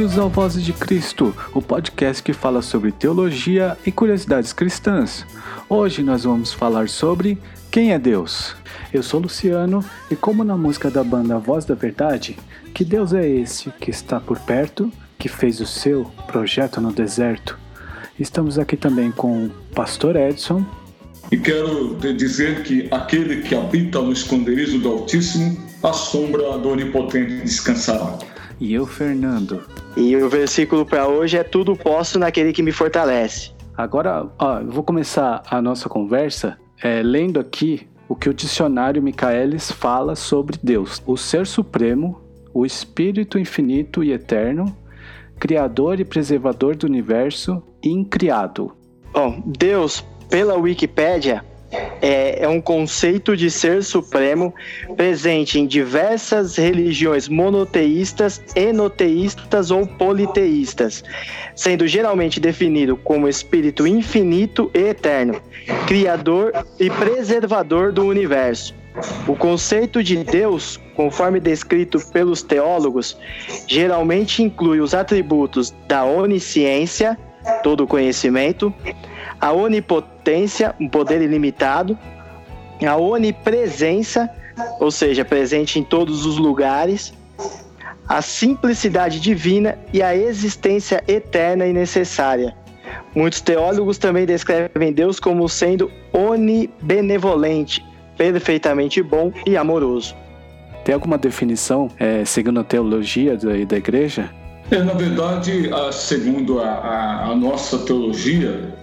Bem-vindos ao Vozes de Cristo, o podcast que fala sobre teologia e curiosidades cristãs. Hoje nós vamos falar sobre quem é Deus. Eu sou Luciano e, como na música da banda Voz da Verdade, que Deus é esse que está por perto, que fez o seu projeto no deserto. Estamos aqui também com o Pastor Edson. E quero dizer que aquele que habita no esconderijo do Altíssimo, a sombra do Onipotente descansará. E eu, Fernando. E o versículo para hoje é: Tudo posso naquele que me fortalece. Agora, ó, eu vou começar a nossa conversa é, lendo aqui o que o dicionário Michaelis fala sobre Deus: o Ser Supremo, o Espírito Infinito e Eterno, Criador e Preservador do Universo, incriado. Bom, Deus, pela Wikipédia, é, é, um conceito de ser supremo presente em diversas religiões monoteístas, enoteístas ou politeístas, sendo geralmente definido como espírito infinito e eterno, criador e preservador do universo. O conceito de Deus, conforme descrito pelos teólogos, geralmente inclui os atributos da onisciência, todo conhecimento, a onipotência, um poder ilimitado, a onipresença, ou seja, presente em todos os lugares, a simplicidade divina e a existência eterna e necessária. Muitos teólogos também descrevem Deus como sendo onibenevolente, perfeitamente bom e amoroso. Tem alguma definição, é, segundo a teologia da, da igreja? É, na verdade, a, segundo a, a, a nossa teologia,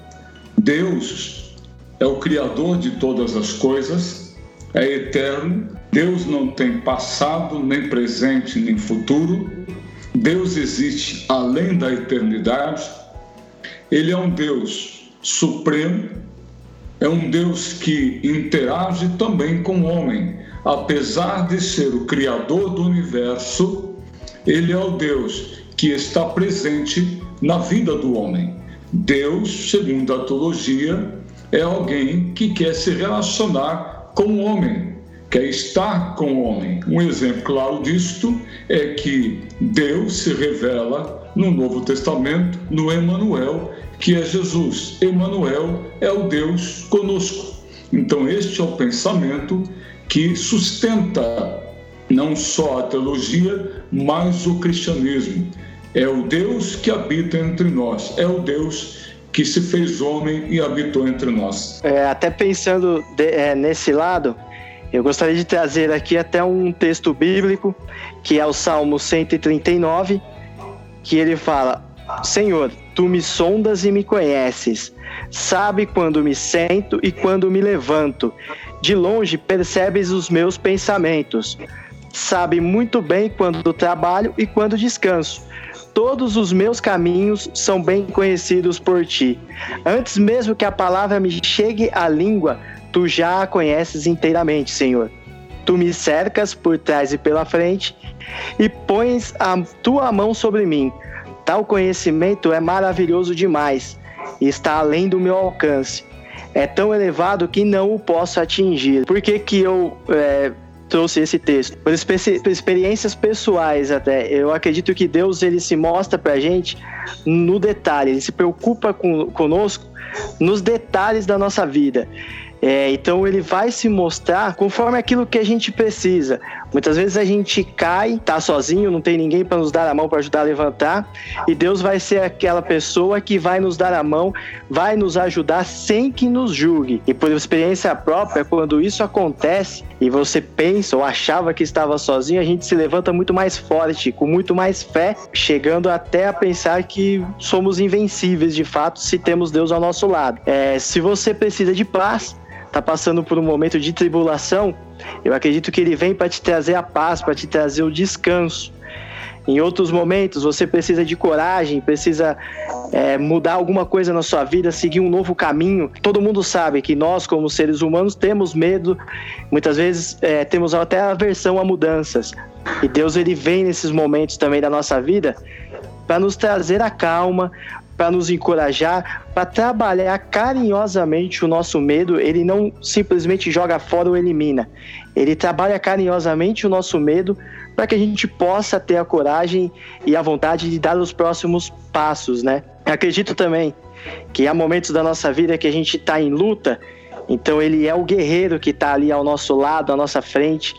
Deus é o Criador de todas as coisas, é eterno, Deus não tem passado, nem presente, nem futuro, Deus existe além da eternidade, Ele é um Deus supremo, é um Deus que interage também com o homem. Apesar de ser o Criador do universo, Ele é o Deus que está presente na vida do homem. Deus, segundo a teologia, é alguém que quer se relacionar com o homem, quer estar com o homem. Um exemplo claro disto é que Deus se revela no Novo Testamento, no Emanuel, que é Jesus. Emanuel é o Deus conosco. Então este é o pensamento que sustenta não só a teologia, mas o cristianismo. É o Deus que habita entre nós, é o Deus que se fez homem e habitou entre nós. É, até pensando de, é, nesse lado, eu gostaria de trazer aqui até um texto bíblico, que é o Salmo 139, que ele fala: Senhor, tu me sondas e me conheces, sabe quando me sento e quando me levanto, de longe percebes os meus pensamentos, sabe muito bem quando trabalho e quando descanso todos os meus caminhos são bem conhecidos por ti. Antes mesmo que a palavra me chegue à língua, tu já a conheces inteiramente, Senhor. Tu me cercas por trás e pela frente e pões a tua mão sobre mim. Tal conhecimento é maravilhoso demais e está além do meu alcance. É tão elevado que não o posso atingir. Por que, que eu é, trouxe esse texto. Por experiências pessoais até, eu acredito que Deus ele se mostra pra gente no detalhe, ele se preocupa com, conosco nos detalhes da nossa vida. É, então ele vai se mostrar conforme aquilo que a gente precisa. Muitas vezes a gente cai, tá sozinho, não tem ninguém para nos dar a mão para ajudar a levantar, e Deus vai ser aquela pessoa que vai nos dar a mão, vai nos ajudar sem que nos julgue. E por experiência própria, quando isso acontece e você pensa ou achava que estava sozinho, a gente se levanta muito mais forte, com muito mais fé, chegando até a pensar que somos invencíveis de fato se temos Deus ao nosso lado. É, se você precisa de paz, está passando por um momento de tribulação, eu acredito que ele vem para te trazer a paz, para te trazer o descanso. Em outros momentos, você precisa de coragem, precisa é, mudar alguma coisa na sua vida, seguir um novo caminho. Todo mundo sabe que nós, como seres humanos, temos medo, muitas vezes é, temos até aversão a mudanças. E Deus ele vem nesses momentos também da nossa vida para nos trazer a calma, para nos encorajar, para trabalhar carinhosamente o nosso medo. Ele não simplesmente joga fora ou elimina. Ele trabalha carinhosamente o nosso medo para que a gente possa ter a coragem e a vontade de dar os próximos passos, né? Acredito também que há momentos da nossa vida que a gente está em luta, então ele é o guerreiro que está ali ao nosso lado, à nossa frente,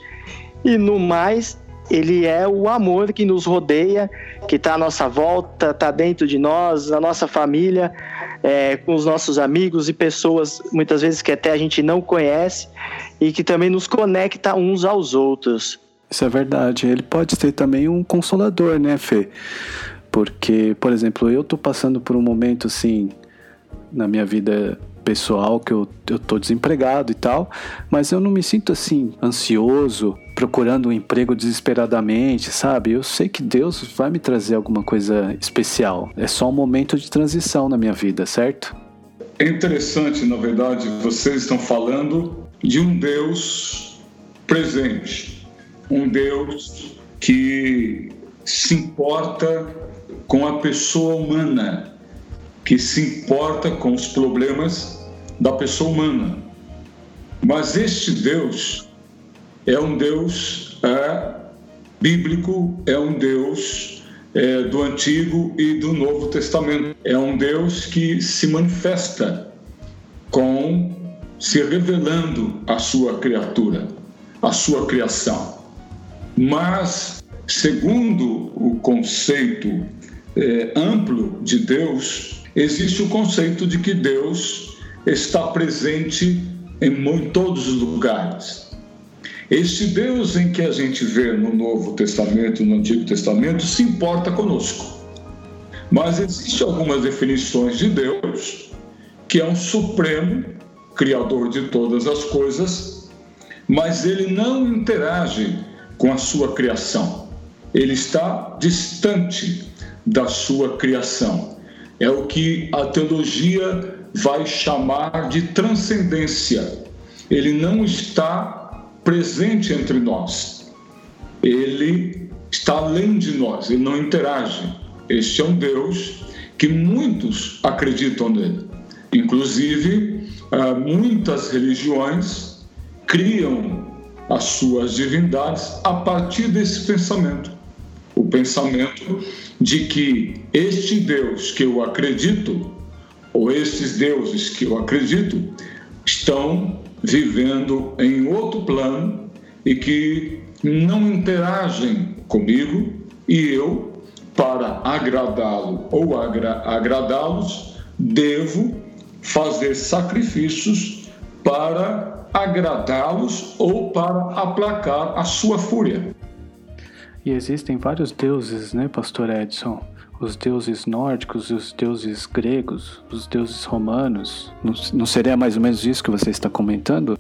e no mais ele é o amor que nos rodeia, que está à nossa volta, está dentro de nós, a nossa família, é, com os nossos amigos e pessoas muitas vezes que até a gente não conhece e que também nos conecta uns aos outros. Isso é verdade. Ele pode ser também um consolador, né, Fê? Porque, por exemplo, eu tô passando por um momento assim na minha vida pessoal que eu, eu desempregado e tal, mas eu não me sinto assim ansioso, procurando um emprego desesperadamente, sabe? Eu sei que Deus vai me trazer alguma coisa especial. É só um momento de transição na minha vida, certo? É interessante, na verdade, vocês estão falando de um Deus presente, um Deus que se importa com a pessoa humana, que se importa com os problemas da pessoa humana. Mas este Deus é um Deus é, bíblico, é um Deus é, do Antigo e do Novo Testamento. É um Deus que se manifesta com se revelando a sua criatura, a sua criação. Mas, segundo o conceito é, amplo de Deus, existe o conceito de que Deus está presente em, em todos os lugares. Este Deus em que a gente vê no Novo Testamento no Antigo Testamento se importa conosco. Mas existem algumas definições de Deus, que é um supremo criador de todas as coisas, mas ele não interage com a sua criação. Ele está distante da sua criação. É o que a teologia vai chamar de transcendência. Ele não está presente entre nós. Ele está além de nós, ele não interage. Este é um Deus que muitos acreditam nele. Inclusive, ah, muitas religiões criam as suas divindades a partir desse pensamento. O pensamento de que este Deus que eu acredito ou esses deuses que eu acredito estão vivendo em outro plano e que não interagem comigo e eu, para agradá-lo ou agra agradá-los, devo fazer sacrifícios para agradá-los ou para aplacar a sua fúria. E existem vários deuses, né, Pastor Edson? Os deuses nórdicos, os deuses gregos, os deuses romanos. Não, não seria mais ou menos isso que você está comentando?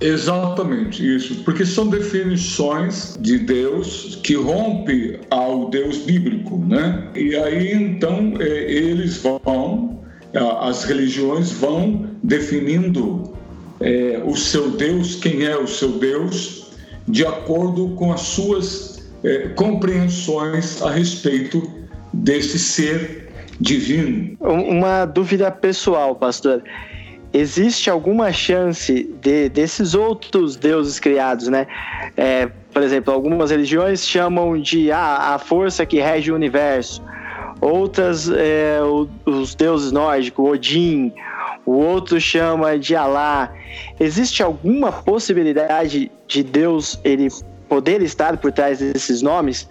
Exatamente isso, porque são definições de Deus que rompe ao Deus bíblico, né? E aí então é, eles vão, as religiões vão definindo é, o seu Deus, quem é o seu Deus, de acordo com as suas é, compreensões a respeito desse ser divino. Uma dúvida pessoal, pastor. Existe alguma chance de desses outros deuses criados, né? É, por exemplo, algumas religiões chamam de ah, a força que rege o universo. Outras, é, os deuses nórdicos, Odin, o outro chama de Alá. Existe alguma possibilidade de Deus ele poder estar por trás desses nomes?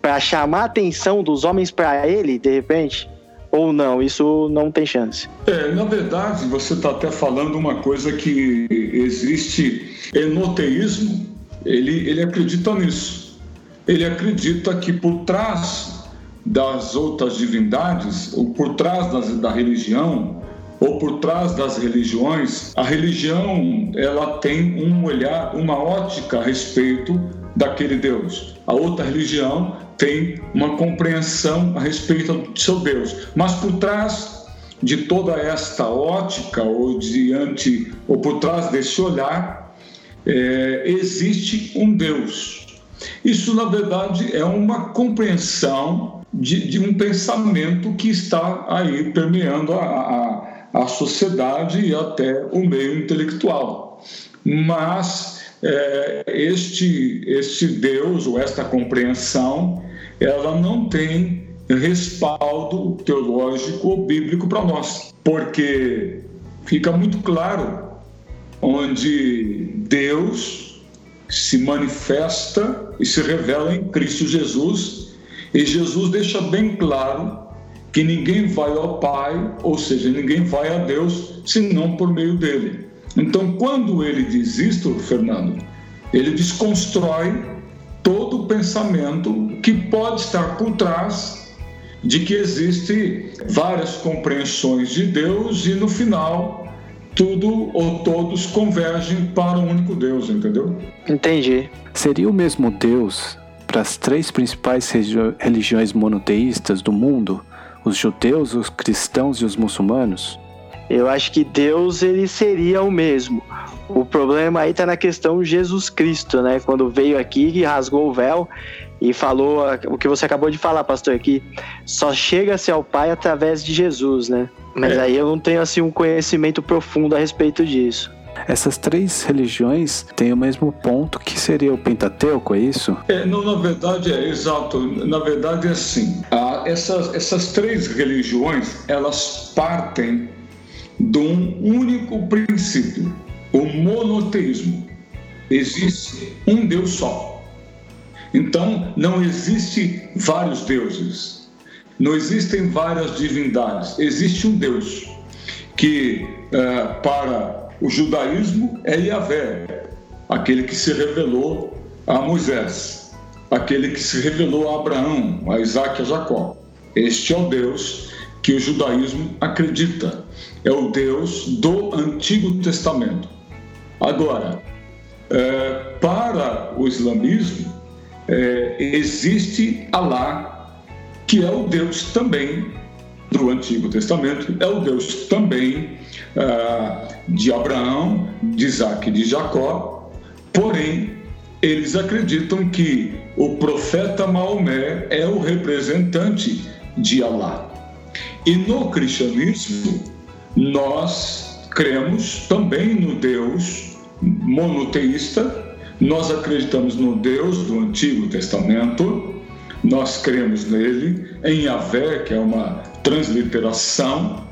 Para chamar a atenção dos homens para ele, de repente? Ou não, isso não tem chance. É, na verdade, você está até falando uma coisa que existe enoteísmo, ele, ele acredita nisso. Ele acredita que por trás das outras divindades, ou por trás das, da religião, ou por trás das religiões, a religião ela tem um olhar, uma ótica a respeito daquele Deus. A outra religião tem uma compreensão a respeito do seu Deus. Mas por trás de toda esta ótica, ou diante, ou por trás desse olhar, é, existe um Deus. Isso, na verdade, é uma compreensão de, de um pensamento que está aí permeando a, a, a sociedade e até o meio intelectual. Mas é, este, este Deus ou esta compreensão, ela não tem respaldo teológico ou bíblico para nós, porque fica muito claro onde Deus se manifesta e se revela em Cristo Jesus, e Jesus deixa bem claro que ninguém vai ao Pai, ou seja, ninguém vai a Deus senão por meio dele. Então, quando ele diz isto, Fernando, ele desconstrói todo o pensamento que pode estar por trás de que existe várias compreensões de Deus e no final tudo ou todos convergem para um único Deus, entendeu? Entendi. Seria o mesmo Deus para as três principais religiões monoteístas do mundo? Os judeus, os cristãos e os muçulmanos? Eu acho que Deus ele seria o mesmo. O problema aí está na questão Jesus Cristo, né? Quando veio aqui e rasgou o véu e falou o que você acabou de falar, pastor, que só chega-se ao Pai através de Jesus, né? Mas é. aí eu não tenho assim um conhecimento profundo a respeito disso. Essas três religiões têm o mesmo ponto que seria o Pentateuco, é isso? É, não, na verdade é exato. Na verdade é assim. Ah, essas, essas três religiões elas partem de um único princípio, o monoteísmo. Existe um Deus só. Então, não existe vários deuses, não existem várias divindades, existe um Deus que, uh, para o judaísmo, é Yahvé, aquele que se revelou a Moisés, aquele que se revelou a Abraão, a Isaac e a Jacó. Este é o Deus que o judaísmo acredita é o Deus do Antigo Testamento. Agora, é, para o islamismo, é, existe Alá, que é o Deus também do Antigo Testamento, é o Deus também é, de Abraão, de Isaac e de Jacó, porém, eles acreditam que o profeta Maomé é o representante de Alá. E no cristianismo, nós cremos também no Deus monoteísta, nós acreditamos no Deus do Antigo Testamento, nós cremos nele, em Yahvé, que é uma transliteração,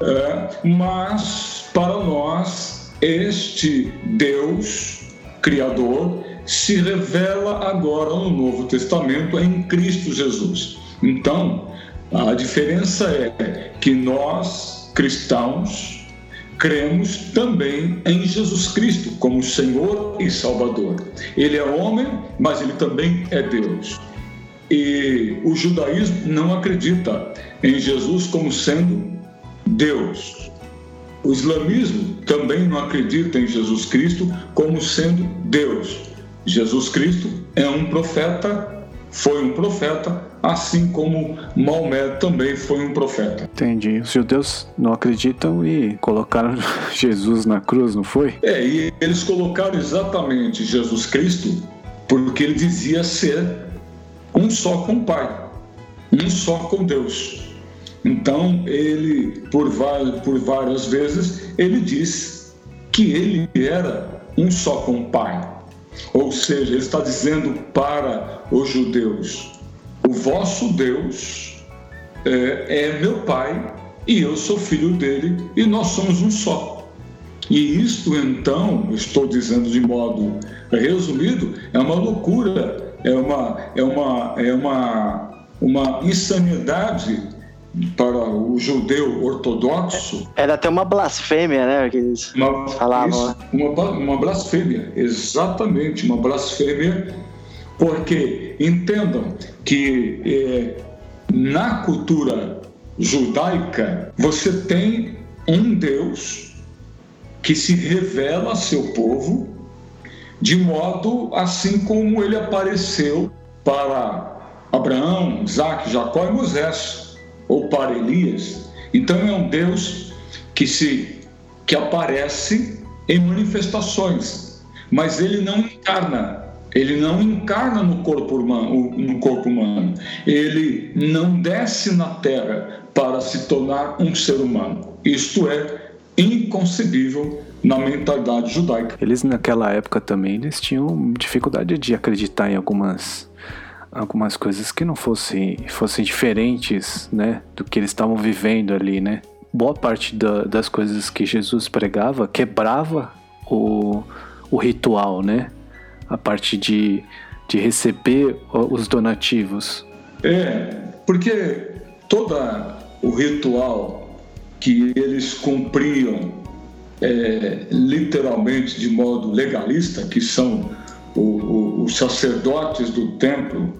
é, mas para nós este Deus Criador se revela agora no Novo Testamento em Cristo Jesus. Então, a diferença é que nós cristãos, cremos também em Jesus Cristo como Senhor e Salvador. Ele é homem, mas ele também é Deus. E o judaísmo não acredita em Jesus como sendo Deus. O islamismo também não acredita em Jesus Cristo como sendo Deus. Jesus Cristo é um profeta, foi um profeta, assim como Maomé também foi um profeta. Entendi. Os judeus não acreditam e colocaram Jesus na cruz, não foi? É, e eles colocaram exatamente Jesus Cristo porque ele dizia ser um só com o Pai, um só com Deus. Então, ele, por várias, por várias vezes, ele diz que ele era um só com o Pai. Ou seja, ele está dizendo para os judeus: o vosso Deus é, é meu Pai e eu sou filho dele e nós somos um só. E isto, então, estou dizendo de modo resumido, é uma loucura, é uma, é uma, é uma, uma insanidade para o judeu ortodoxo. Era até uma blasfêmia, né? Que eles uma, falavam. Isso, né? uma, uma blasfêmia, exatamente, uma blasfêmia porque entendam que é, na cultura judaica você tem um Deus que se revela a seu povo de modo assim como ele apareceu para Abraão, Isaac, Jacó e Moisés, ou para Elias. Então é um Deus que se que aparece em manifestações, mas ele não encarna ele não encarna no corpo humano, no corpo humano. Ele não desce na terra para se tornar um ser humano. Isto é, inconcebível na mentalidade judaica. Eles naquela época também eles tinham dificuldade de acreditar em algumas algumas coisas que não fossem fossem diferentes, né, do que eles estavam vivendo ali, né? Boa parte da, das coisas que Jesus pregava quebrava o, o ritual, né? A parte de, de receber os donativos. É, porque toda o ritual que eles cumpriam é, literalmente de modo legalista, que são o, o, os sacerdotes do templo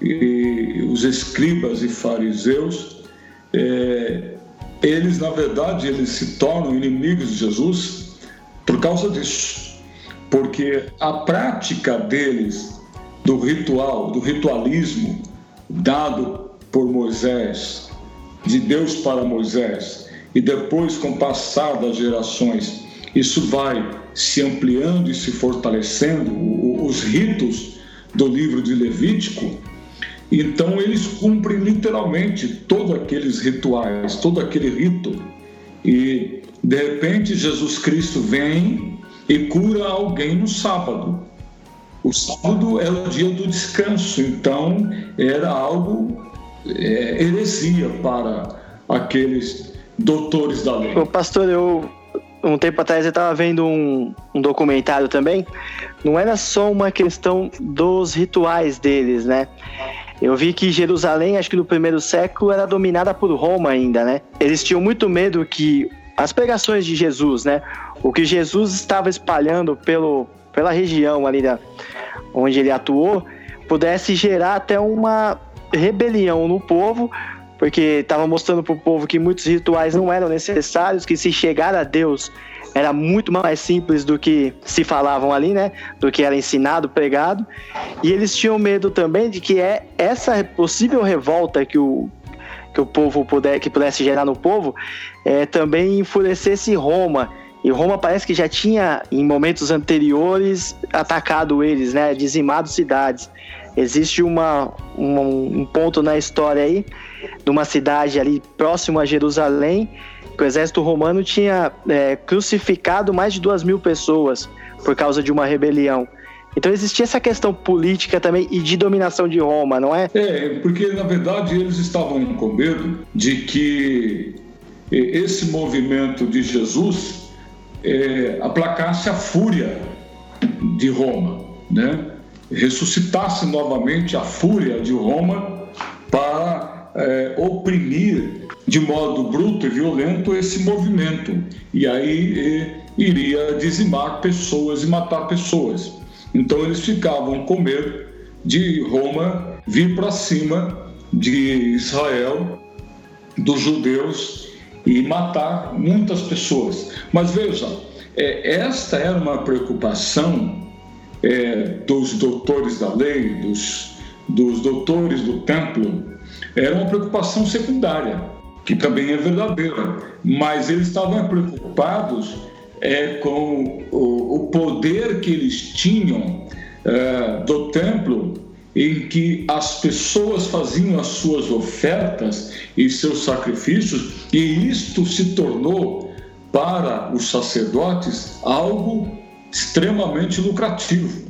e os escribas e fariseus, é, eles na verdade eles se tornam inimigos de Jesus por causa disso, porque a prática deles do ritual, do ritualismo dado por Moisés, de Deus para Moisés, e depois com o passar das gerações, isso vai se ampliando e se fortalecendo, os ritos do livro de Levítico, então eles cumprem literalmente todos aqueles rituais, todo aquele rito. E de repente Jesus Cristo vem e cura alguém no sábado. O sábado é o dia do descanso, então era algo é, heresia para aqueles doutores da lei. O pastor, eu um tempo atrás eu estava vendo um, um documentário também. Não era só uma questão dos rituais deles, né? Eu vi que Jerusalém, acho que no primeiro século, era dominada por Roma ainda, né? Eles tinham muito medo que as pregações de Jesus, né? O que Jesus estava espalhando pelo, pela região ali da, onde ele atuou, pudesse gerar até uma rebelião no povo, porque estava mostrando para o povo que muitos rituais não eram necessários, que se chegar a Deus era muito mais simples do que se falavam ali, né? Do que era ensinado, pregado. E eles tinham medo também de que é essa possível revolta que o que o povo puder, que pudesse gerar no povo, é, também enfurecesse Roma. E Roma parece que já tinha, em momentos anteriores, atacado eles, né? Dizimado cidades. Existe uma, um, um ponto na história aí, de uma cidade ali próximo a Jerusalém, que o exército romano tinha é, crucificado mais de duas mil pessoas por causa de uma rebelião. Então existia essa questão política também e de dominação de Roma, não é? É, porque na verdade eles estavam com medo de que esse movimento de Jesus é, aplacasse a fúria de Roma, né? ressuscitasse novamente a fúria de Roma para é, oprimir de modo bruto e violento esse movimento. E aí iria dizimar pessoas e matar pessoas. Então eles ficavam com medo de Roma vir para cima de Israel, dos judeus e matar muitas pessoas. Mas veja, é, esta era uma preocupação é, dos doutores da lei, dos, dos doutores do templo, era uma preocupação secundária que também é verdadeira, mas eles estavam preocupados é, com o, o poder que eles tinham é, do templo, em que as pessoas faziam as suas ofertas e seus sacrifícios, e isto se tornou para os sacerdotes algo extremamente lucrativo.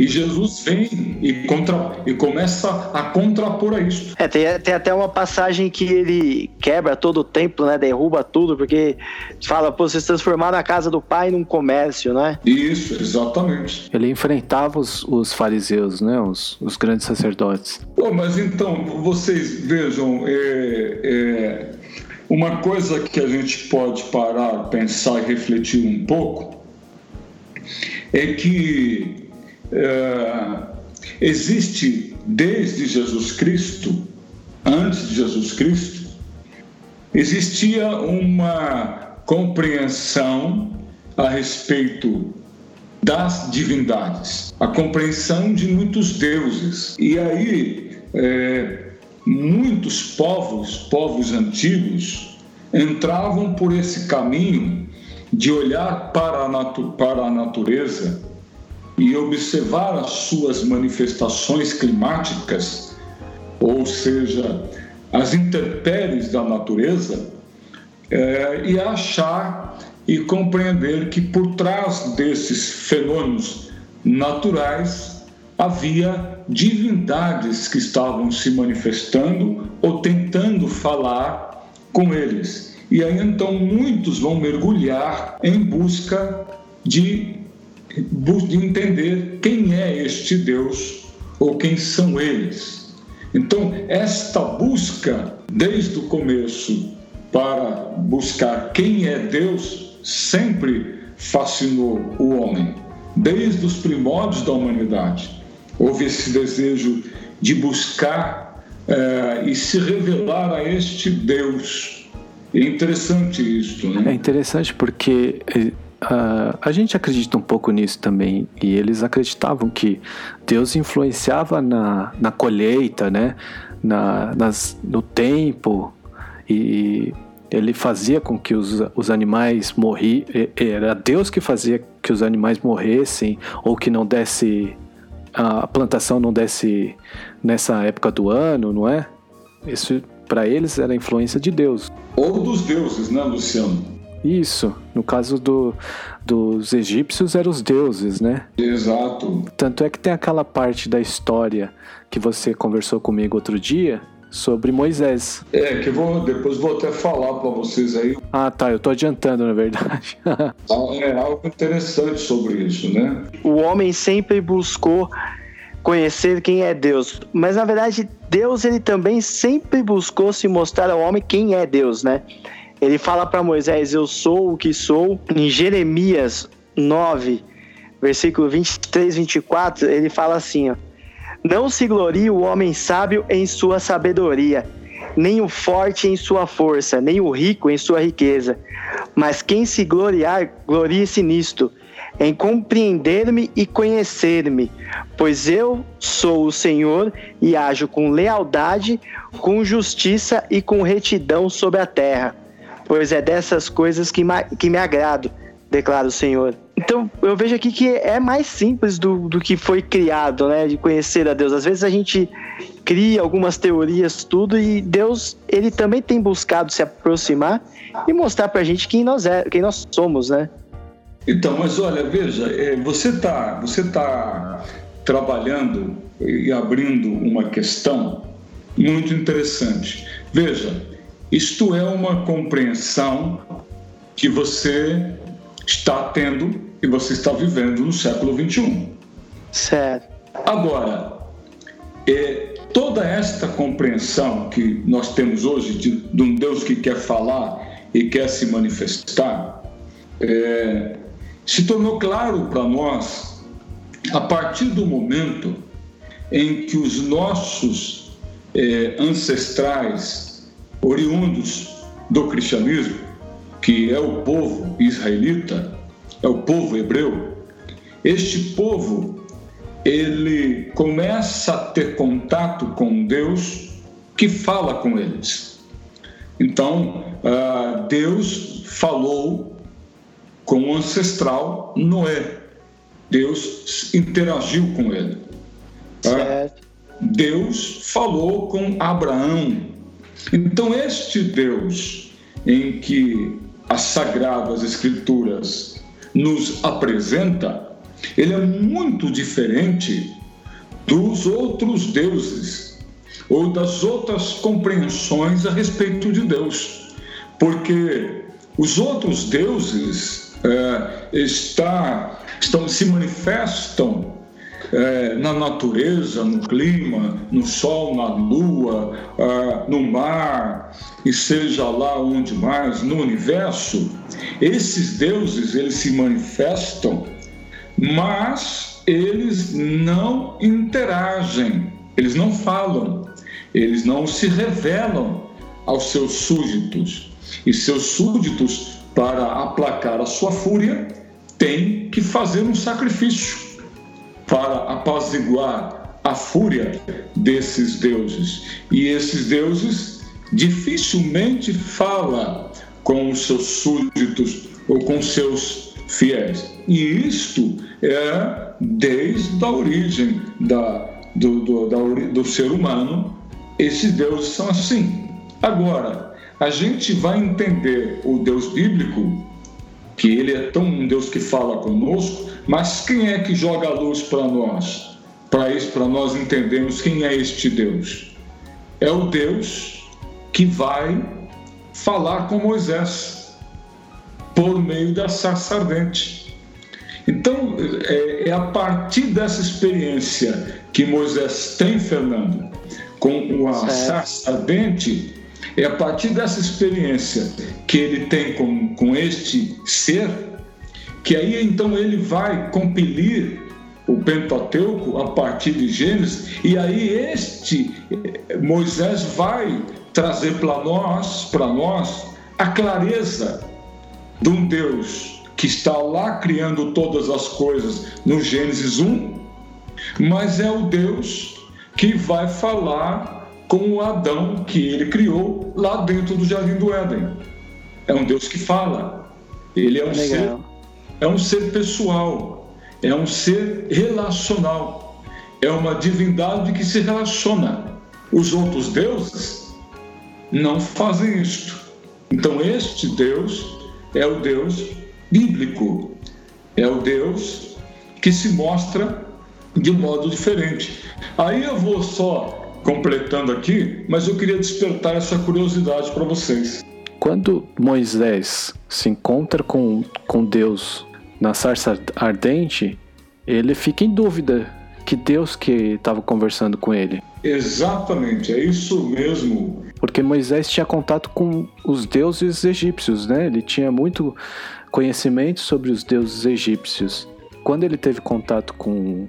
E Jesus vem e, contra, e começa a contrapor a isso. É, tem, tem, até uma passagem que ele quebra todo o templo, né? Derruba tudo, porque fala, pô, vocês transformaram a casa do pai num comércio, né? Isso, exatamente. Ele enfrentava os, os fariseus, né? Os, os grandes sacerdotes. Pô, mas então, vocês vejam, é, é, uma coisa que a gente pode parar, pensar e refletir um pouco é que é, existe desde Jesus Cristo, antes de Jesus Cristo, existia uma compreensão a respeito das divindades, a compreensão de muitos deuses. E aí, é, muitos povos, povos antigos, entravam por esse caminho de olhar para a, para a natureza e observar as suas manifestações climáticas, ou seja, as intempéries da natureza, é, e achar e compreender que por trás desses fenômenos naturais havia divindades que estavam se manifestando ou tentando falar com eles. E aí então muitos vão mergulhar em busca de, de entender quem é este Deus ou quem são eles. Então, esta busca, desde o começo, para buscar quem é Deus, sempre fascinou o homem, desde os primórdios da humanidade. Houve esse desejo de buscar eh, e se revelar a este Deus. É interessante isso, né? É interessante porque Uh, a gente acredita um pouco nisso também, e eles acreditavam que Deus influenciava na, na colheita, né? na, nas, no tempo, e ele fazia com que os, os animais morrissem, era Deus que fazia que os animais morressem, ou que não desse, a plantação não desse nessa época do ano, não é? Isso para eles era influência de Deus. Ou dos deuses, né, Luciano? Isso, no caso do, dos egípcios eram os deuses, né? Exato. Tanto é que tem aquela parte da história que você conversou comigo outro dia sobre Moisés. É, que eu vou, depois vou até falar para vocês aí. Ah, tá, eu tô adiantando, na verdade. é algo interessante sobre isso, né? O homem sempre buscou conhecer quem é Deus, mas na verdade Deus ele também sempre buscou se mostrar ao homem quem é Deus, né? Ele fala para Moisés: Eu sou o que sou. Em Jeremias 9, versículo 23, 24, ele fala assim: ó, Não se glorie o homem sábio em sua sabedoria, nem o forte em sua força, nem o rico em sua riqueza. Mas quem se gloriar, glorie-se nisto, em compreender-me e conhecer-me, pois eu sou o Senhor e ajo com lealdade, com justiça e com retidão sobre a terra pois é dessas coisas que, que me agrado, declara o Senhor. Então, eu vejo aqui que é mais simples do, do que foi criado, né? De conhecer a Deus. Às vezes a gente cria algumas teorias, tudo, e Deus, ele também tem buscado se aproximar e mostrar pra gente quem nós, é, quem nós somos, né? Então, mas olha, veja, é, você está você tá trabalhando e abrindo uma questão muito interessante. Veja, isto é uma compreensão que você está tendo e você está vivendo no século 21. Certo. Agora, é, toda esta compreensão que nós temos hoje de, de, um Deus que quer falar e quer se manifestar, é, se tornou claro para nós a partir do momento em que os nossos é, ancestrais oriundos do cristianismo, que é o povo israelita, é o povo hebreu, este povo ele começa a ter contato com Deus que fala com eles. Então, ah, Deus falou com o ancestral Noé. Deus interagiu com ele. Tá? Deus falou com Abraão. Então, este Deus em que as Sagradas Escrituras nos apresenta, ele é muito diferente dos outros deuses ou das outras compreensões a respeito de Deus, porque os outros deuses é, está, estão, se manifestam é, na natureza, no clima, no sol, na lua, é, no mar e seja lá onde mais, no universo, esses deuses eles se manifestam, mas eles não interagem, eles não falam, eles não se revelam aos seus súditos. E seus súditos, para aplacar a sua fúria, têm que fazer um sacrifício para apaziguar a fúria desses deuses. E esses deuses dificilmente falam com os seus súditos ou com seus fiéis. E isto é desde a origem da, do, do, da, do ser humano, esses deuses são assim. Agora, a gente vai entender o Deus bíblico, que ele é tão um Deus que fala conosco, mas quem é que joga a luz para nós? Para isso, para nós entendermos quem é este Deus. É o Deus que vai falar com Moisés por meio da sarça ardente. Então, é, é a partir dessa experiência que Moisés tem, Fernando, com a sarça ardente, é a partir dessa experiência que ele tem com, com este ser, que aí então ele vai compilir o Pentateuco a partir de Gênesis, e aí este eh, Moisés vai trazer para nós, para nós, a clareza de um Deus que está lá criando todas as coisas no Gênesis 1, mas é o Deus que vai falar com o Adão que ele criou lá dentro do Jardim do Éden. É um Deus que fala. Ele é um ser é um ser pessoal, é um ser relacional, é uma divindade que se relaciona. Os outros deuses não fazem isto. Então este Deus é o Deus bíblico, é o Deus que se mostra de modo diferente. Aí eu vou só completando aqui, mas eu queria despertar essa curiosidade para vocês. Quando Moisés se encontra com, com Deus na sarça ardente, ele fica em dúvida que Deus que estava conversando com ele. Exatamente, é isso mesmo. Porque Moisés tinha contato com os deuses egípcios, né? Ele tinha muito conhecimento sobre os deuses egípcios. Quando ele teve contato com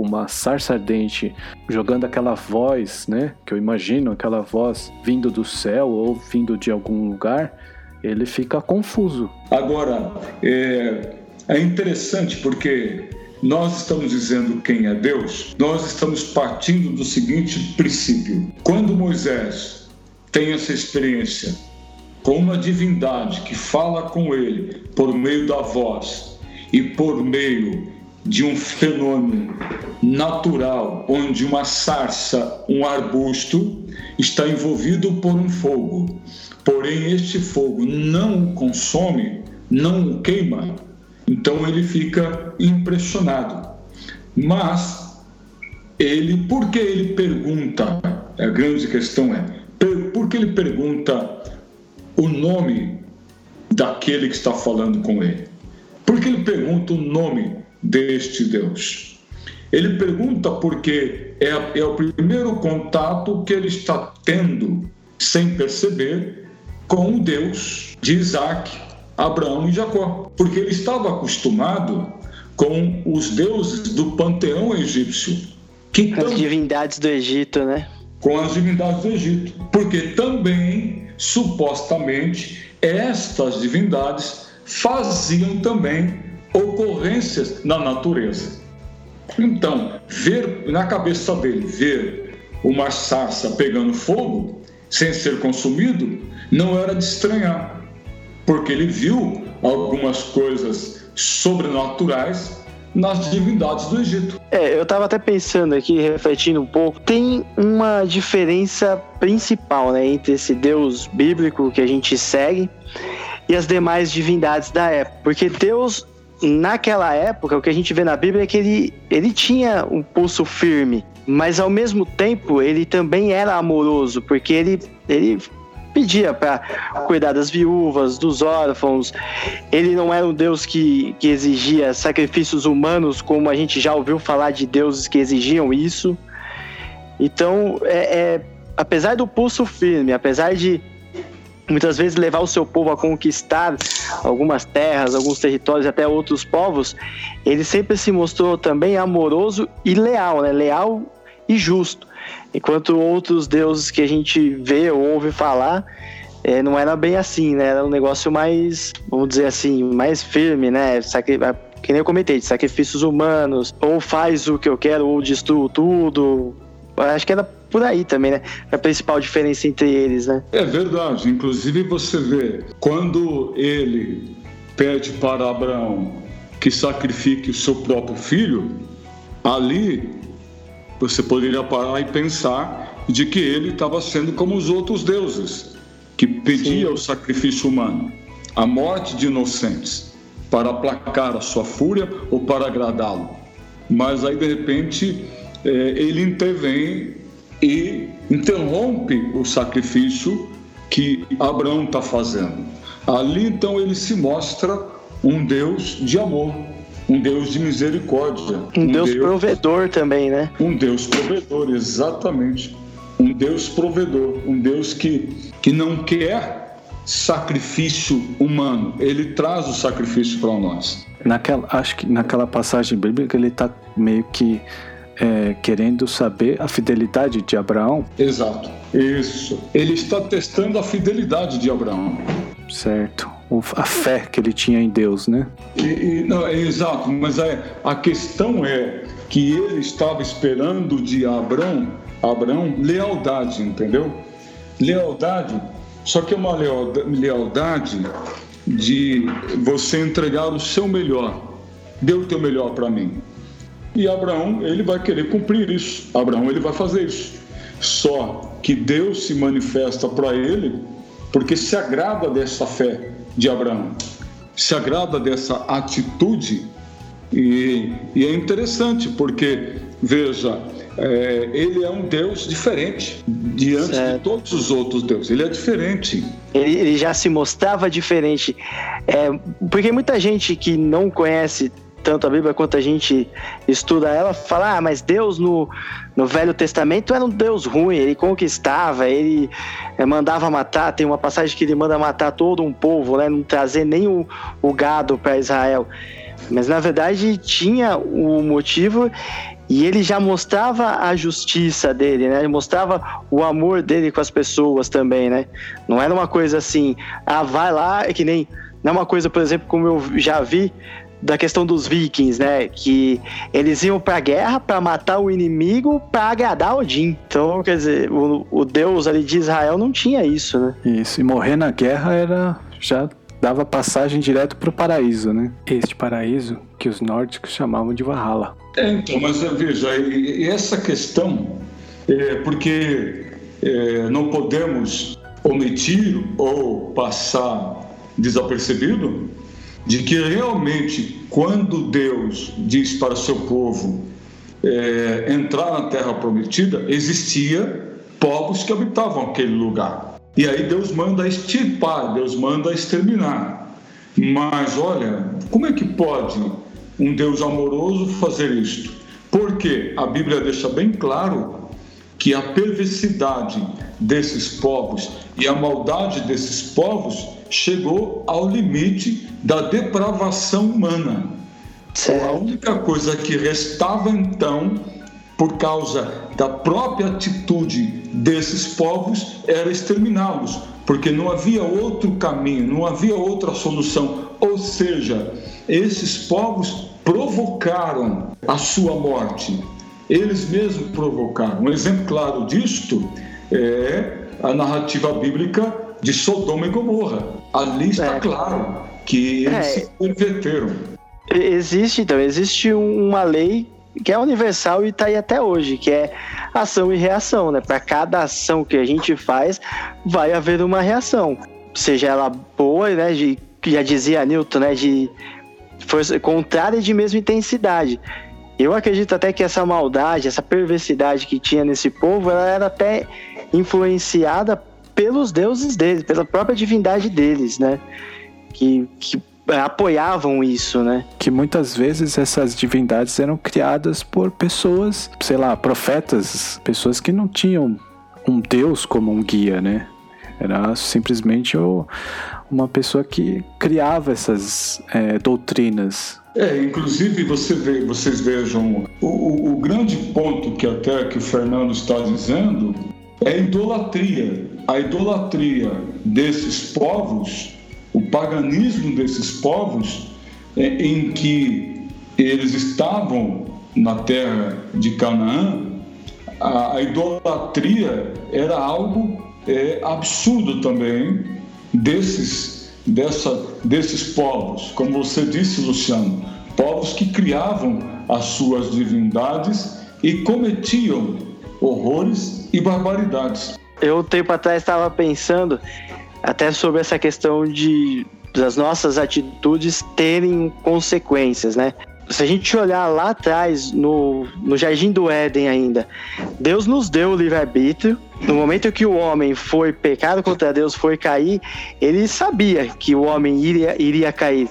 com uma sarça ardente, jogando aquela voz, né? Que eu imagino, aquela voz vindo do céu ou vindo de algum lugar, ele fica confuso. Agora, é, é interessante porque nós estamos dizendo quem é Deus, nós estamos partindo do seguinte princípio: quando Moisés tem essa experiência com uma divindade que fala com ele por meio da voz e por meio de um fenômeno natural onde uma sarça, um arbusto, está envolvido por um fogo. Porém, este fogo não o consome, não o queima, então ele fica impressionado. Mas ele, por que ele pergunta? A grande questão é, por que ele pergunta o nome daquele que está falando com ele? Por que ele pergunta o nome deste Deus? Ele pergunta porque é, é o primeiro contato que ele está tendo, sem perceber, com o Deus de Isaac, Abraão e Jacó. Porque ele estava acostumado com os deuses do panteão egípcio. Que as divindades do Egito, né? Com as divindades do Egito. Porque também, supostamente, estas divindades faziam também ocorrências na natureza. Então, ver na cabeça dele, ver uma sarça pegando fogo sem ser consumido, não era de estranhar, porque ele viu algumas coisas sobrenaturais nas divindades do Egito. É, eu estava até pensando aqui, refletindo um pouco, tem uma diferença principal né, entre esse Deus bíblico que a gente segue e as demais divindades da época. Porque Deus naquela época, o que a gente vê na Bíblia é que ele, ele tinha um pulso firme, mas ao mesmo tempo ele também era amoroso, porque ele, ele pedia para cuidar das viúvas, dos órfãos. Ele não era um Deus que, que exigia sacrifícios humanos, como a gente já ouviu falar de deuses que exigiam isso. Então, é, é apesar do pulso firme, apesar de muitas vezes levar o seu povo a conquistar algumas terras, alguns territórios, até outros povos, ele sempre se mostrou também amoroso e leal, né? Leal e justo. Enquanto outros deuses que a gente vê ou ouve falar, é, não era bem assim, né? Era um negócio mais, vamos dizer assim, mais firme, né? Sacri que nem eu comentei, de sacrifícios humanos, ou faz o que eu quero, ou destruo tudo. Acho que era por aí também, né? A principal diferença entre eles, né? É verdade. Inclusive você vê quando ele pede para Abraão que sacrifique o seu próprio filho, ali você poderia parar e pensar de que ele estava sendo como os outros deuses, que pedia Sim. o sacrifício humano, a morte de inocentes, para aplacar a sua fúria ou para agradá-lo. Mas aí, de repente, é, ele intervém e interrompe o sacrifício que Abraão está fazendo. Ali, então, ele se mostra um Deus de amor, um Deus de misericórdia. Um, um Deus, Deus provedor também, né? Um Deus provedor, exatamente. Um Deus provedor, um Deus que, que não quer sacrifício humano, ele traz o sacrifício para nós. Naquela, acho que naquela passagem bíblica ele está meio que é, querendo saber a fidelidade de Abraão. Exato, isso. Ele está testando a fidelidade de Abraão. Certo a fé que ele tinha em Deus, né? E, e, não, é exato, mas é, a questão é que ele estava esperando de Abraão, Abraão lealdade, entendeu? Lealdade, só que é uma lealdade de você entregar o seu melhor, dê o teu melhor para mim. E Abraão, ele vai querer cumprir isso. Abraão, ele vai fazer isso. Só que Deus se manifesta para ele porque se agrada dessa fé de Abraão. Se agrada dessa atitude e, e é interessante porque, veja, é, ele é um Deus diferente diante certo. de todos os outros deuses. Ele é diferente. Ele, ele já se mostrava diferente. É, porque muita gente que não conhece tanto a Bíblia quanto a gente estuda ela, fala, ah, mas Deus no, no Velho Testamento era um Deus ruim, ele conquistava, ele é, mandava matar, tem uma passagem que ele manda matar todo um povo, né, não trazer nem o, o gado para Israel. Mas na verdade tinha o motivo e ele já mostrava a justiça dele, né? Ele mostrava o amor dele com as pessoas também, né? Não era uma coisa assim, ah, vai lá, é que nem. Não é uma coisa, por exemplo, como eu já vi da questão dos vikings, né? Que eles iam pra guerra para matar o inimigo para agradar Odin. Então, quer dizer, o, o, deus ali de Israel não tinha isso, né? Isso, e morrer na guerra era já dava passagem direto pro paraíso, né? Este paraíso que os nórdicos chamavam de Valhalla. É, então, mas veja, e, e essa questão, é, porque é, não podemos omitir ou passar desapercebido de que realmente, quando Deus diz para seu povo é, entrar na terra prometida, existia povos que habitavam aquele lugar. E aí Deus manda extirpar, Deus manda exterminar. Mas olha, como é que pode um Deus amoroso fazer isto? Porque a Bíblia deixa bem claro que a perversidade desses povos e a maldade desses povos chegou ao limite da depravação humana. Certo. A única coisa que restava então, por causa da própria atitude desses povos, era exterminá-los, porque não havia outro caminho, não havia outra solução. Ou seja, esses povos provocaram a sua morte. Eles mesmos provocaram. Um exemplo claro disto é a narrativa bíblica de Sodoma e Gomorra. Ali está é. claro que eles é. se converteram. Existe, então, existe uma lei que é universal e está aí até hoje, que é ação e reação, né? Para cada ação que a gente faz, vai haver uma reação. Seja ela boa, né? De, já dizia Newton, né? De força contrária de mesma intensidade. Eu acredito até que essa maldade, essa perversidade que tinha nesse povo, ela era até influenciada pelos deuses deles, pela própria divindade deles, né? Que, que apoiavam isso, né? Que muitas vezes essas divindades eram criadas por pessoas, sei lá, profetas, pessoas que não tinham um deus como um guia, né? Era simplesmente uma pessoa que criava essas é, doutrinas é, inclusive você vê, vocês vejam o, o, o, grande ponto que até que o Fernando está dizendo é idolatria. A idolatria desses povos, o paganismo desses povos, é, em que eles estavam na terra de Canaã, a, a idolatria era algo é, absurdo também desses dessa, desses povos, como você disse, Luciano, povos que criavam as suas divindades e cometiam horrores e barbaridades. Eu, um tempo atrás, estava pensando até sobre essa questão de das nossas atitudes terem consequências, né? Se a gente olhar lá atrás, no, no Jardim do Éden ainda, Deus nos deu o livre-arbítrio. No momento que o homem foi pecado contra Deus, foi cair, ele sabia que o homem iria, iria cair.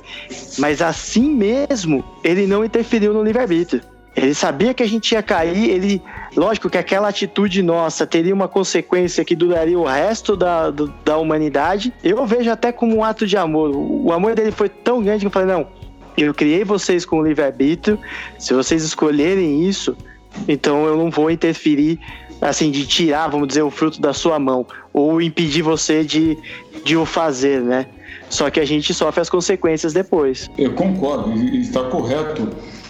Mas assim mesmo, ele não interferiu no livre-arbítrio. Ele sabia que a gente ia cair, ele. Lógico que aquela atitude nossa teria uma consequência que duraria o resto da, do, da humanidade. Eu vejo até como um ato de amor. O amor dele foi tão grande que eu falei: não, eu criei vocês com livre-arbítrio. Se vocês escolherem isso, então eu não vou interferir, assim, de tirar, vamos dizer, o fruto da sua mão. Ou impedir você de, de o fazer, né? Só que a gente sofre as consequências depois. Eu concordo, está correto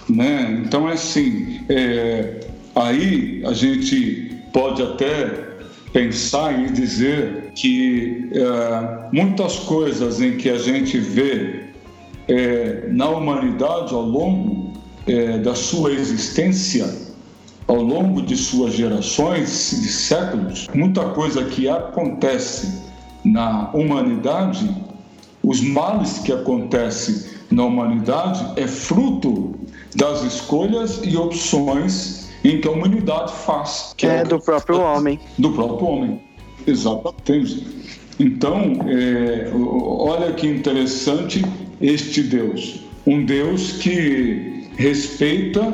né? Então é assim, é, aí a gente pode até pensar e dizer que é, muitas coisas em que a gente vê é, na humanidade ao longo é, da sua existência, ao longo de suas gerações, de séculos, muita coisa que acontece na humanidade, os males que acontecem na humanidade é fruto das escolhas e opções em que a humanidade faz. Que é, é do próprio homem. Do próprio homem, exatamente. Então, é, olha que interessante este Deus. Um Deus que respeita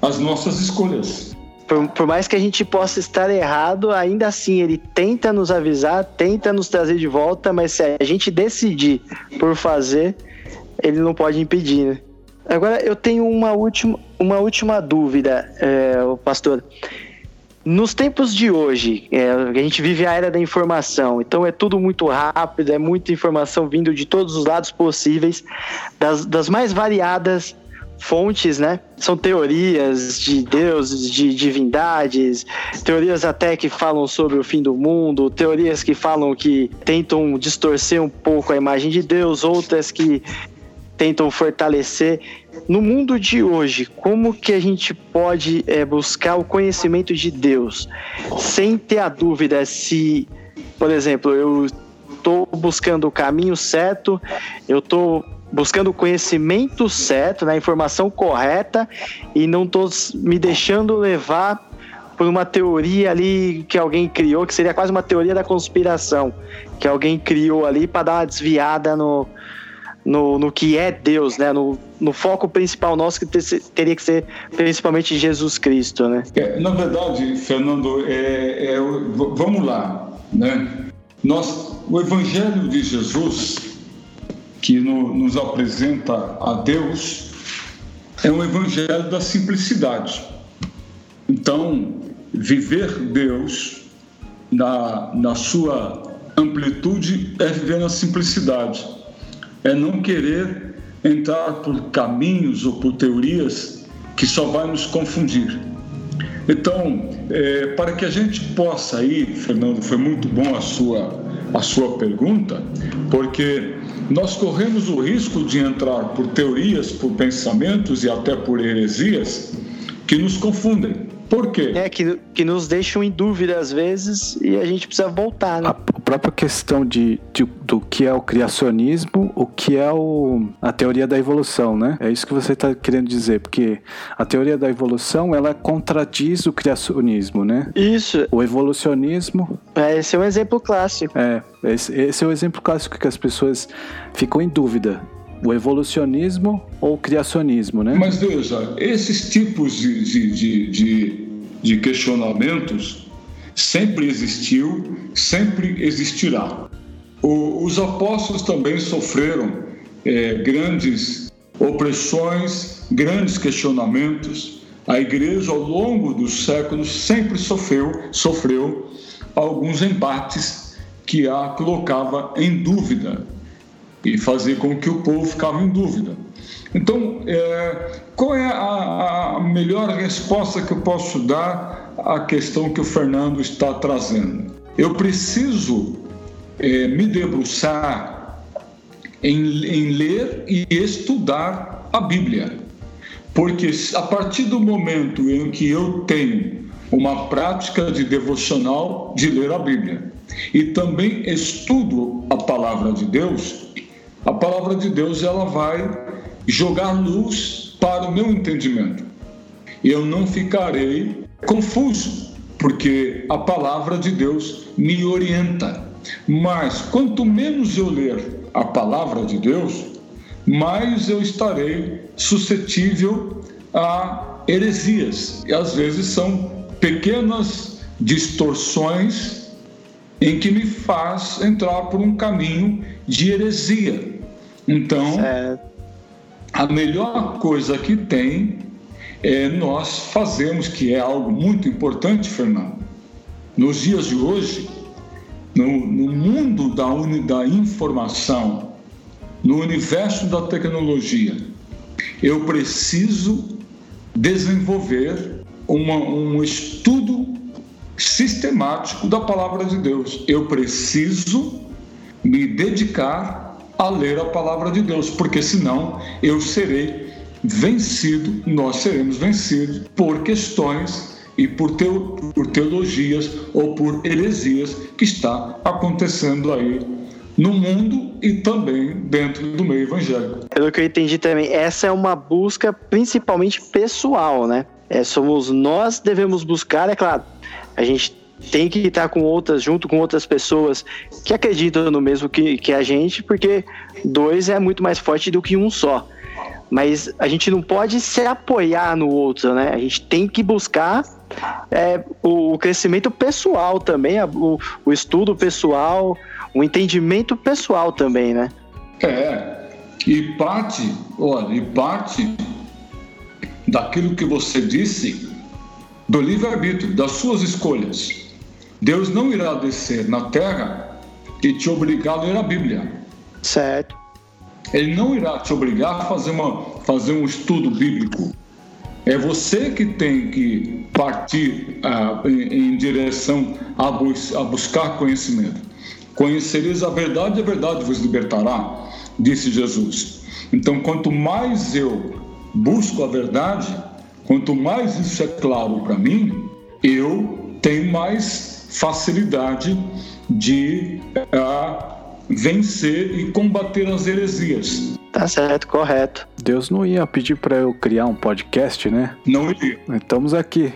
as nossas escolhas. Por, por, mais que a gente possa estar errado, ainda assim ele tenta nos avisar, tenta nos trazer de volta, mas se a gente decidir por fazer, ele não pode impedir, né? Agora eu tenho uma última, uma última dúvida, é, pastor. Nos tempos de hoje, é, a gente vive a era da informação, então é tudo muito rápido, é muita informação vindo de todos os lados possíveis, das, das mais variadas fontes, né? São teorias de deuses, de divindades, teorias até que falam sobre o fim do mundo, teorias que falam que tentam distorcer um pouco a imagem de Deus, outras que tentam fortalecer. No mundo de hoje, como que a gente pode é, buscar o conhecimento de Deus sem ter a dúvida se, por exemplo, eu estou buscando o caminho certo, eu estou buscando o conhecimento certo, né, a informação correta e não estou me deixando levar por uma teoria ali que alguém criou, que seria quase uma teoria da conspiração, que alguém criou ali para dar uma desviada no, no, no que é Deus, né? No, no foco principal nosso que ter, teria que ser principalmente Jesus Cristo, né? É, na verdade, Fernando, é, é, vamos lá, né? Nós, o Evangelho de Jesus que no, nos apresenta a Deus é um Evangelho da simplicidade. Então, viver Deus na, na sua amplitude é viver na simplicidade é não querer entrar por caminhos ou por teorias que só vai nos confundir. Então, é, para que a gente possa aí, Fernando, foi muito bom a sua, a sua pergunta, porque nós corremos o risco de entrar por teorias, por pensamentos e até por heresias que nos confundem. Por quê? É, que, que nos deixam em dúvida às vezes e a gente precisa voltar, né? A própria questão de, de, do que é o criacionismo, o que é o, a teoria da evolução, né? É isso que você está querendo dizer, porque a teoria da evolução, ela contradiz o criacionismo, né? Isso. O evolucionismo... É, esse é um exemplo clássico. É, esse, esse é o exemplo clássico que as pessoas ficam em dúvida o evolucionismo ou o criacionismo, né? Mas veja, esses tipos de, de, de, de, questionamentos sempre existiu, sempre existirá. O, os apóstolos também sofreram é, grandes opressões, grandes questionamentos. A igreja, ao longo dos séculos, sempre sofreu, sofreu alguns embates que a colocava em dúvida e fazer com que o povo ficava em dúvida. Então, é, qual é a, a, melhor resposta que eu posso dar à questão que o Fernando está trazendo? Eu preciso é, me debruçar em, em ler e estudar a Bíblia, porque a partir do momento em que eu tenho uma prática de devocional de ler a Bíblia e também estudo a palavra de Deus, a palavra de Deus ela vai jogar luz para o meu entendimento. Eu não ficarei confuso, porque a palavra de Deus me orienta. Mas quanto menos eu ler a palavra de Deus, mais eu estarei suscetível a heresias. E às vezes são pequenas distorções em que me faz entrar por um caminho de heresia. Então, a melhor coisa que tem é nós fazemos, que é algo muito importante, Fernando. Nos dias de hoje, no, no mundo da, uni, da informação, no universo da tecnologia, eu preciso desenvolver uma, um estudo sistemático da palavra de Deus. Eu preciso me dedicar a ler a palavra de Deus, porque senão eu serei vencido, nós seremos vencidos por questões e por, teo, por teologias ou por heresias que está acontecendo aí no mundo e também dentro do meio evangélico. Pelo que eu entendi também, essa é uma busca principalmente pessoal, né? É, somos nós devemos buscar, é claro, a gente tem que estar com outras, junto com outras pessoas que acreditam no mesmo que, que a gente, porque dois é muito mais forte do que um só. Mas a gente não pode se apoiar no outro, né? A gente tem que buscar é, o, o, crescimento pessoal também, o, o estudo pessoal, o entendimento pessoal também, né? É, e parte, olha, e parte daquilo que você disse do livre-arbítrio, das suas escolhas. Deus não irá descer na terra e te obrigar a ler a Bíblia. Certo. Ele não irá te obrigar a fazer, uma, fazer um estudo bíblico. É você que tem que partir ah, em, em, direção a, bus, a buscar conhecimento. Conhecereis a verdade e a verdade vos libertará, disse Jesus. Então, quanto mais eu busco a verdade, quanto mais isso é claro para mim, eu tenho mais facilidade de uh, vencer e combater as heresias. Tá certo, correto. Deus não ia pedir para eu criar um podcast, né? Não iria. Estamos aqui.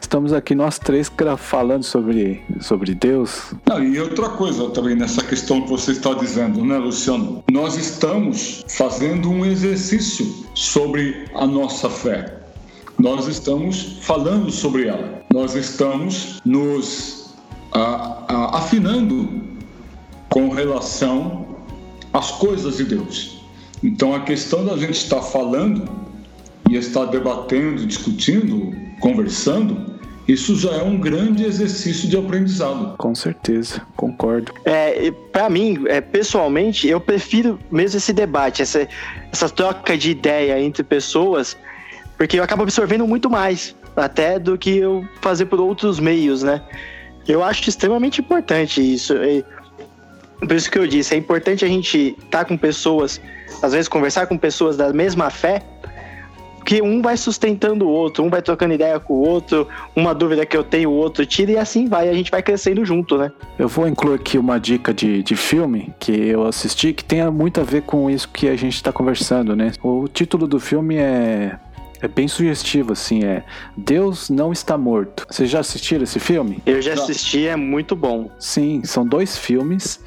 Estamos aqui nós três falando sobre, sobre Deus. Não, e outra coisa também nessa questão que você está dizendo, né, Luciano? Nós estamos fazendo um exercício sobre a nossa fé. Nós estamos falando sobre ela. Nós estamos nos a, a, afinando com relação às coisas de Deus. Então a questão da gente estar falando e estar debatendo, discutindo, conversando, isso já é um grande exercício de aprendizado. Com certeza, concordo. É, para mim, é, pessoalmente, eu prefiro mesmo esse debate, essa, essa troca de ideia entre pessoas, porque eu acabo absorvendo muito mais, até do que eu fazer por outros meios, né? Eu acho extremamente importante isso. E, por isso que eu disse, é importante a gente estar tá com pessoas, às vezes conversar com pessoas da mesma fé, que um vai sustentando o outro, um vai trocando ideia com o outro, uma dúvida que eu tenho, o outro tira, e assim vai, a gente vai crescendo junto, né? Eu vou incluir aqui uma dica de, de filme que eu assisti que tem muito a ver com isso que a gente está conversando, né? O título do filme é é bem sugestivo, assim, é Deus não está morto. Vocês já assistiram esse filme? Eu já assisti, é muito bom. Sim, são dois filmes,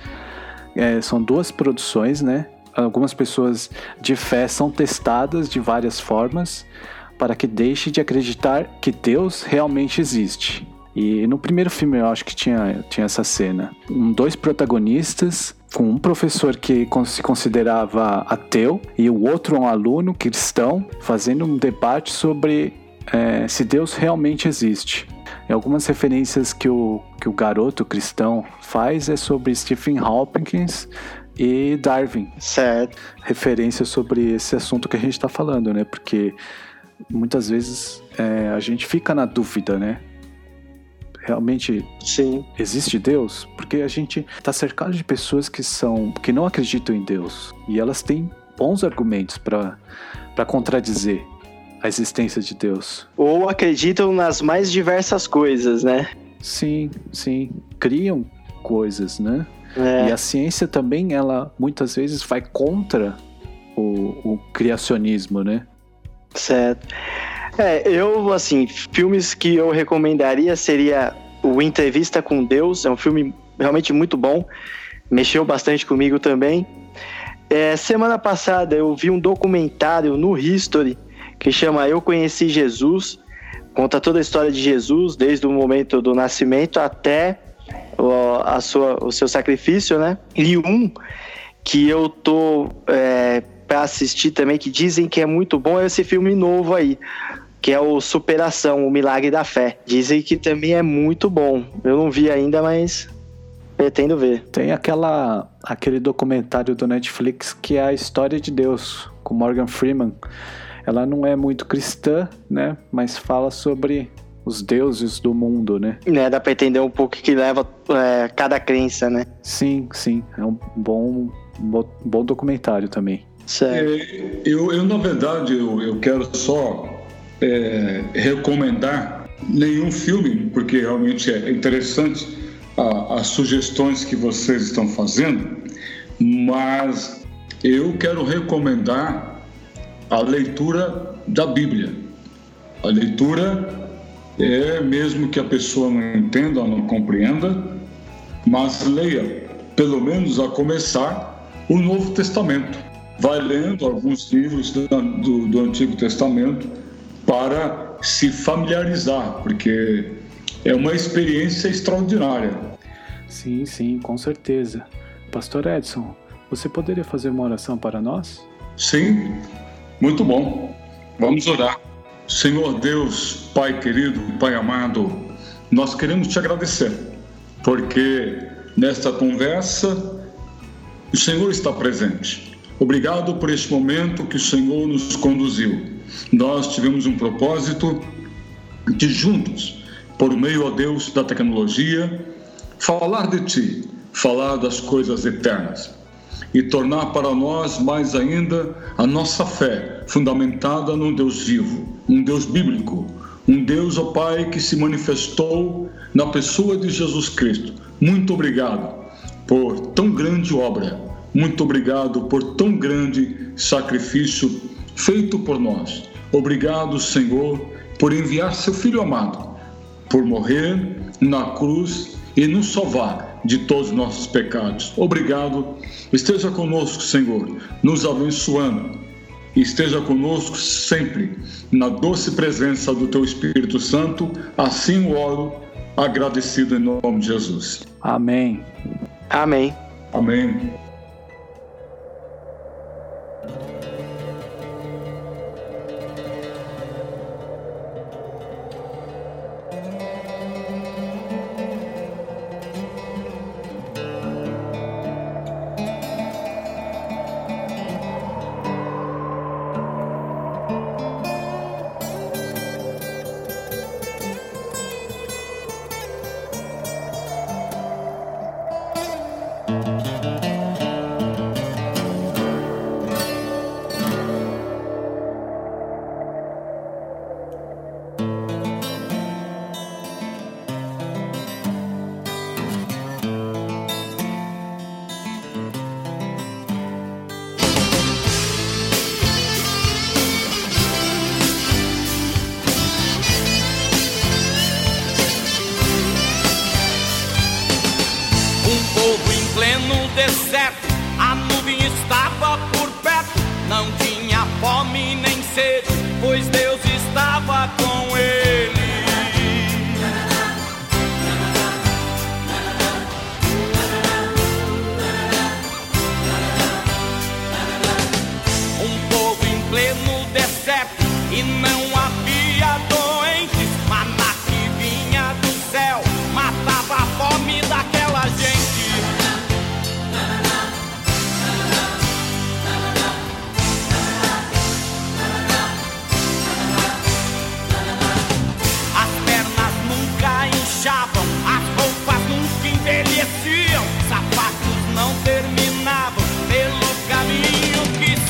é, são duas produções, né? algumas pessoas de fé são testadas de várias formas para que deixe de acreditar que Deus realmente existe. E no primeiro filme eu acho que tinha, tinha essa cena. Um, dois protagonistas, com um professor que se considerava ateu e o outro um aluno cristão, fazendo um debate sobre é, se Deus realmente existe. E algumas referências que o, que o garoto cristão faz é sobre Stephen Hawking, e Darwin. Certo. Referência sobre esse assunto que a gente está falando, né? Porque muitas vezes é, a gente fica na dúvida, né? Realmente Sim. existe Deus? Porque a gente está cercado de pessoas que são que não acreditam em Deus e elas têm bons argumentos para para contradizer a existência de Deus. Ou acreditam nas mais diversas coisas, né? Sim, sim. Criam coisas, né? É. E a ciência também, ela muitas vezes vai contra o, o criacionismo, né? Certo. É, eu, assim, filmes que eu recomendaria seria o Entrevista com Deus, é um filme realmente muito bom, mexeu bastante comigo também. É, semana passada eu vi um documentário no History que chama Eu Conheci Jesus, conta toda a história de Jesus, desde o momento do nascimento até o, a sua, o seu sacrifício, né? E um que eu tô é, para assistir também, que dizem que é muito bom, é esse filme novo aí, que é o Superação, o Milagre da Fé. Dizem que também é muito bom. Eu não vi ainda, mas pretendo ver. Tem aquela aquele documentário do Netflix que é a história de Deus com Morgan Freeman. Ela não é muito cristã, né? Mas fala sobre os deuses do mundo, né? É, dá pra entender um pouco que leva é, cada crença, né? Sim, sim. É um bom, um bom documentário também. É, eu, eu, na verdade, eu, eu quero só é, recomendar nenhum filme, porque realmente é interessante a, as sugestões que vocês estão fazendo, mas eu quero recomendar a leitura da Bíblia. A leitura é mesmo que a pessoa não entenda, não compreenda, mas leia, pelo menos a começar, o Novo Testamento vai lendo alguns livros do, do, do Antigo Testamento para se familiarizar, porque é uma experiência extraordinária. Sim, sim, com certeza. Pastor Edson, você poderia fazer uma oração para nós? Sim, muito bom. Vamos orar. Senhor Deus, Pai querido, Pai amado, nós queremos te agradecer, porque nesta conversa o Senhor está presente. Obrigado por este momento que o Senhor nos conduziu. Nós tivemos um propósito de juntos, por meio, a Deus, da tecnologia, falar de Ti, falar das coisas eternas e tornar para nós mais ainda a nossa fé fundamentada num Deus vivo, um Deus bíblico, um Deus, ó Pai, que se manifestou na pessoa de Jesus Cristo. Muito obrigado por tão grande obra muito obrigado por tão grande sacrifício feito por nós. Obrigado, Senhor, por enviar seu Filho amado, por morrer na cruz e nos salvar de todos os nossos pecados. Obrigado. Esteja conosco, Senhor, nos abençoando. Esteja conosco sempre, na doce presença do Teu Espírito Santo. Assim o oro, agradecido em nome de Jesus. Amém. Amém. Amém.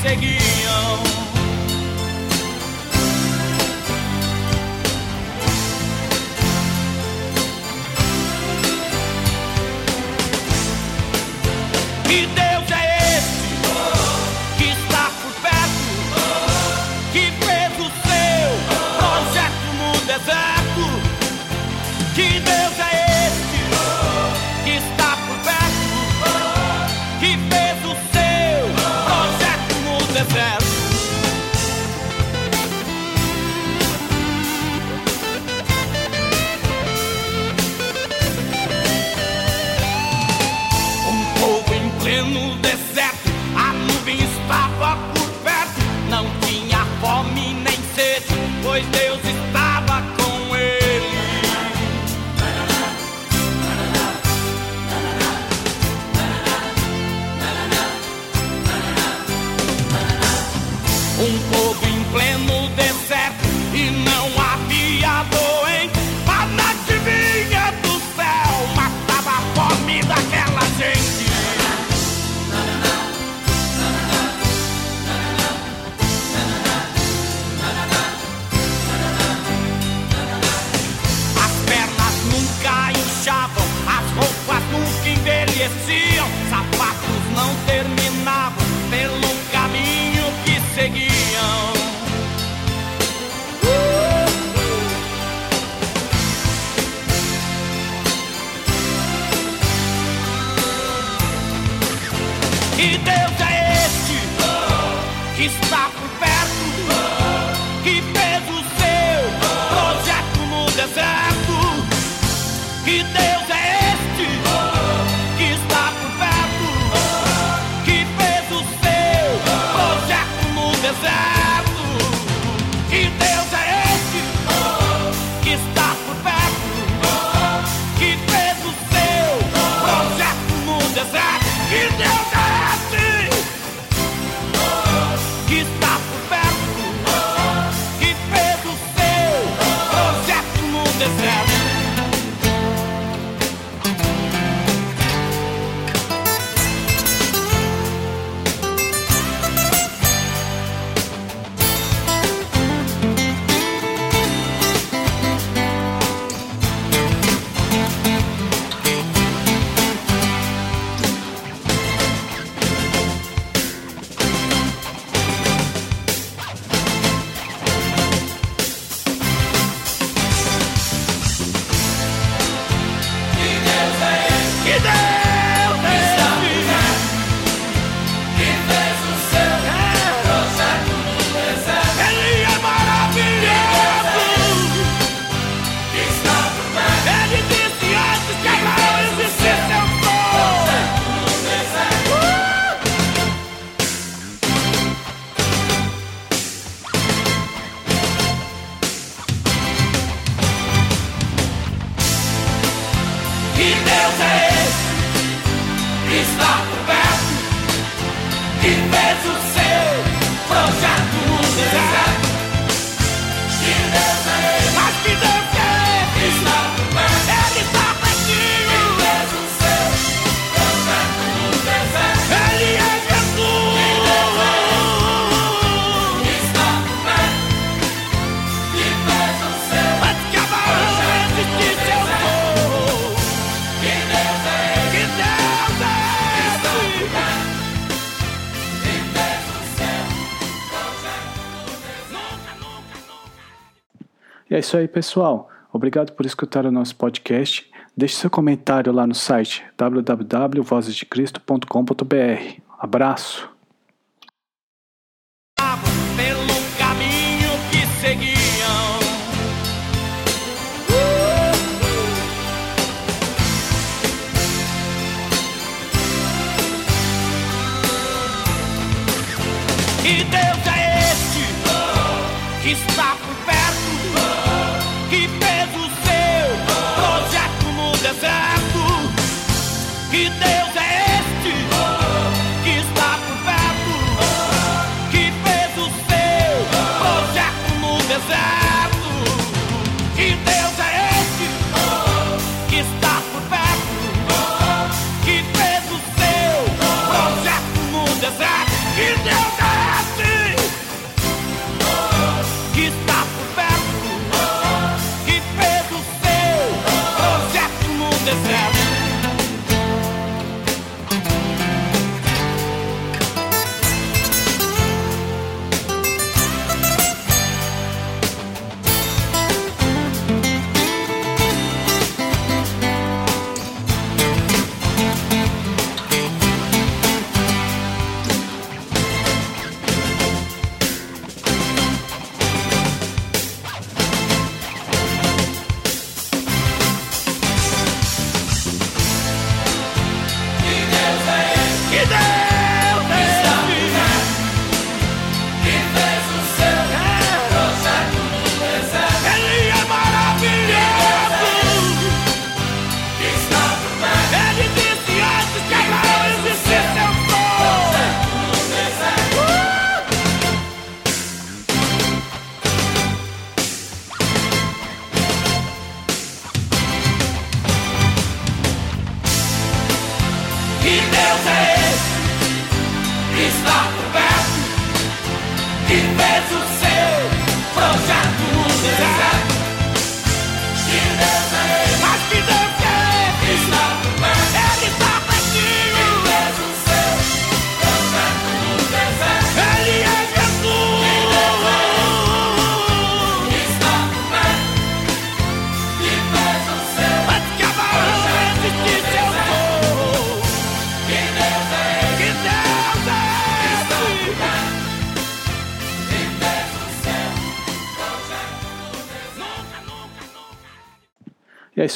seguiam. E está 없어 isso aí, pessoal. Obrigado por escutar o nosso podcast. Deixe seu comentário lá no site www.vozesdecristo.com.br. Abraço!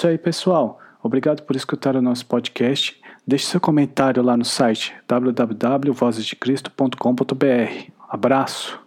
isso aí, pessoal. Obrigado por escutar o nosso podcast. Deixe seu comentário lá no site www.vozesdecristo.com.br. Abraço!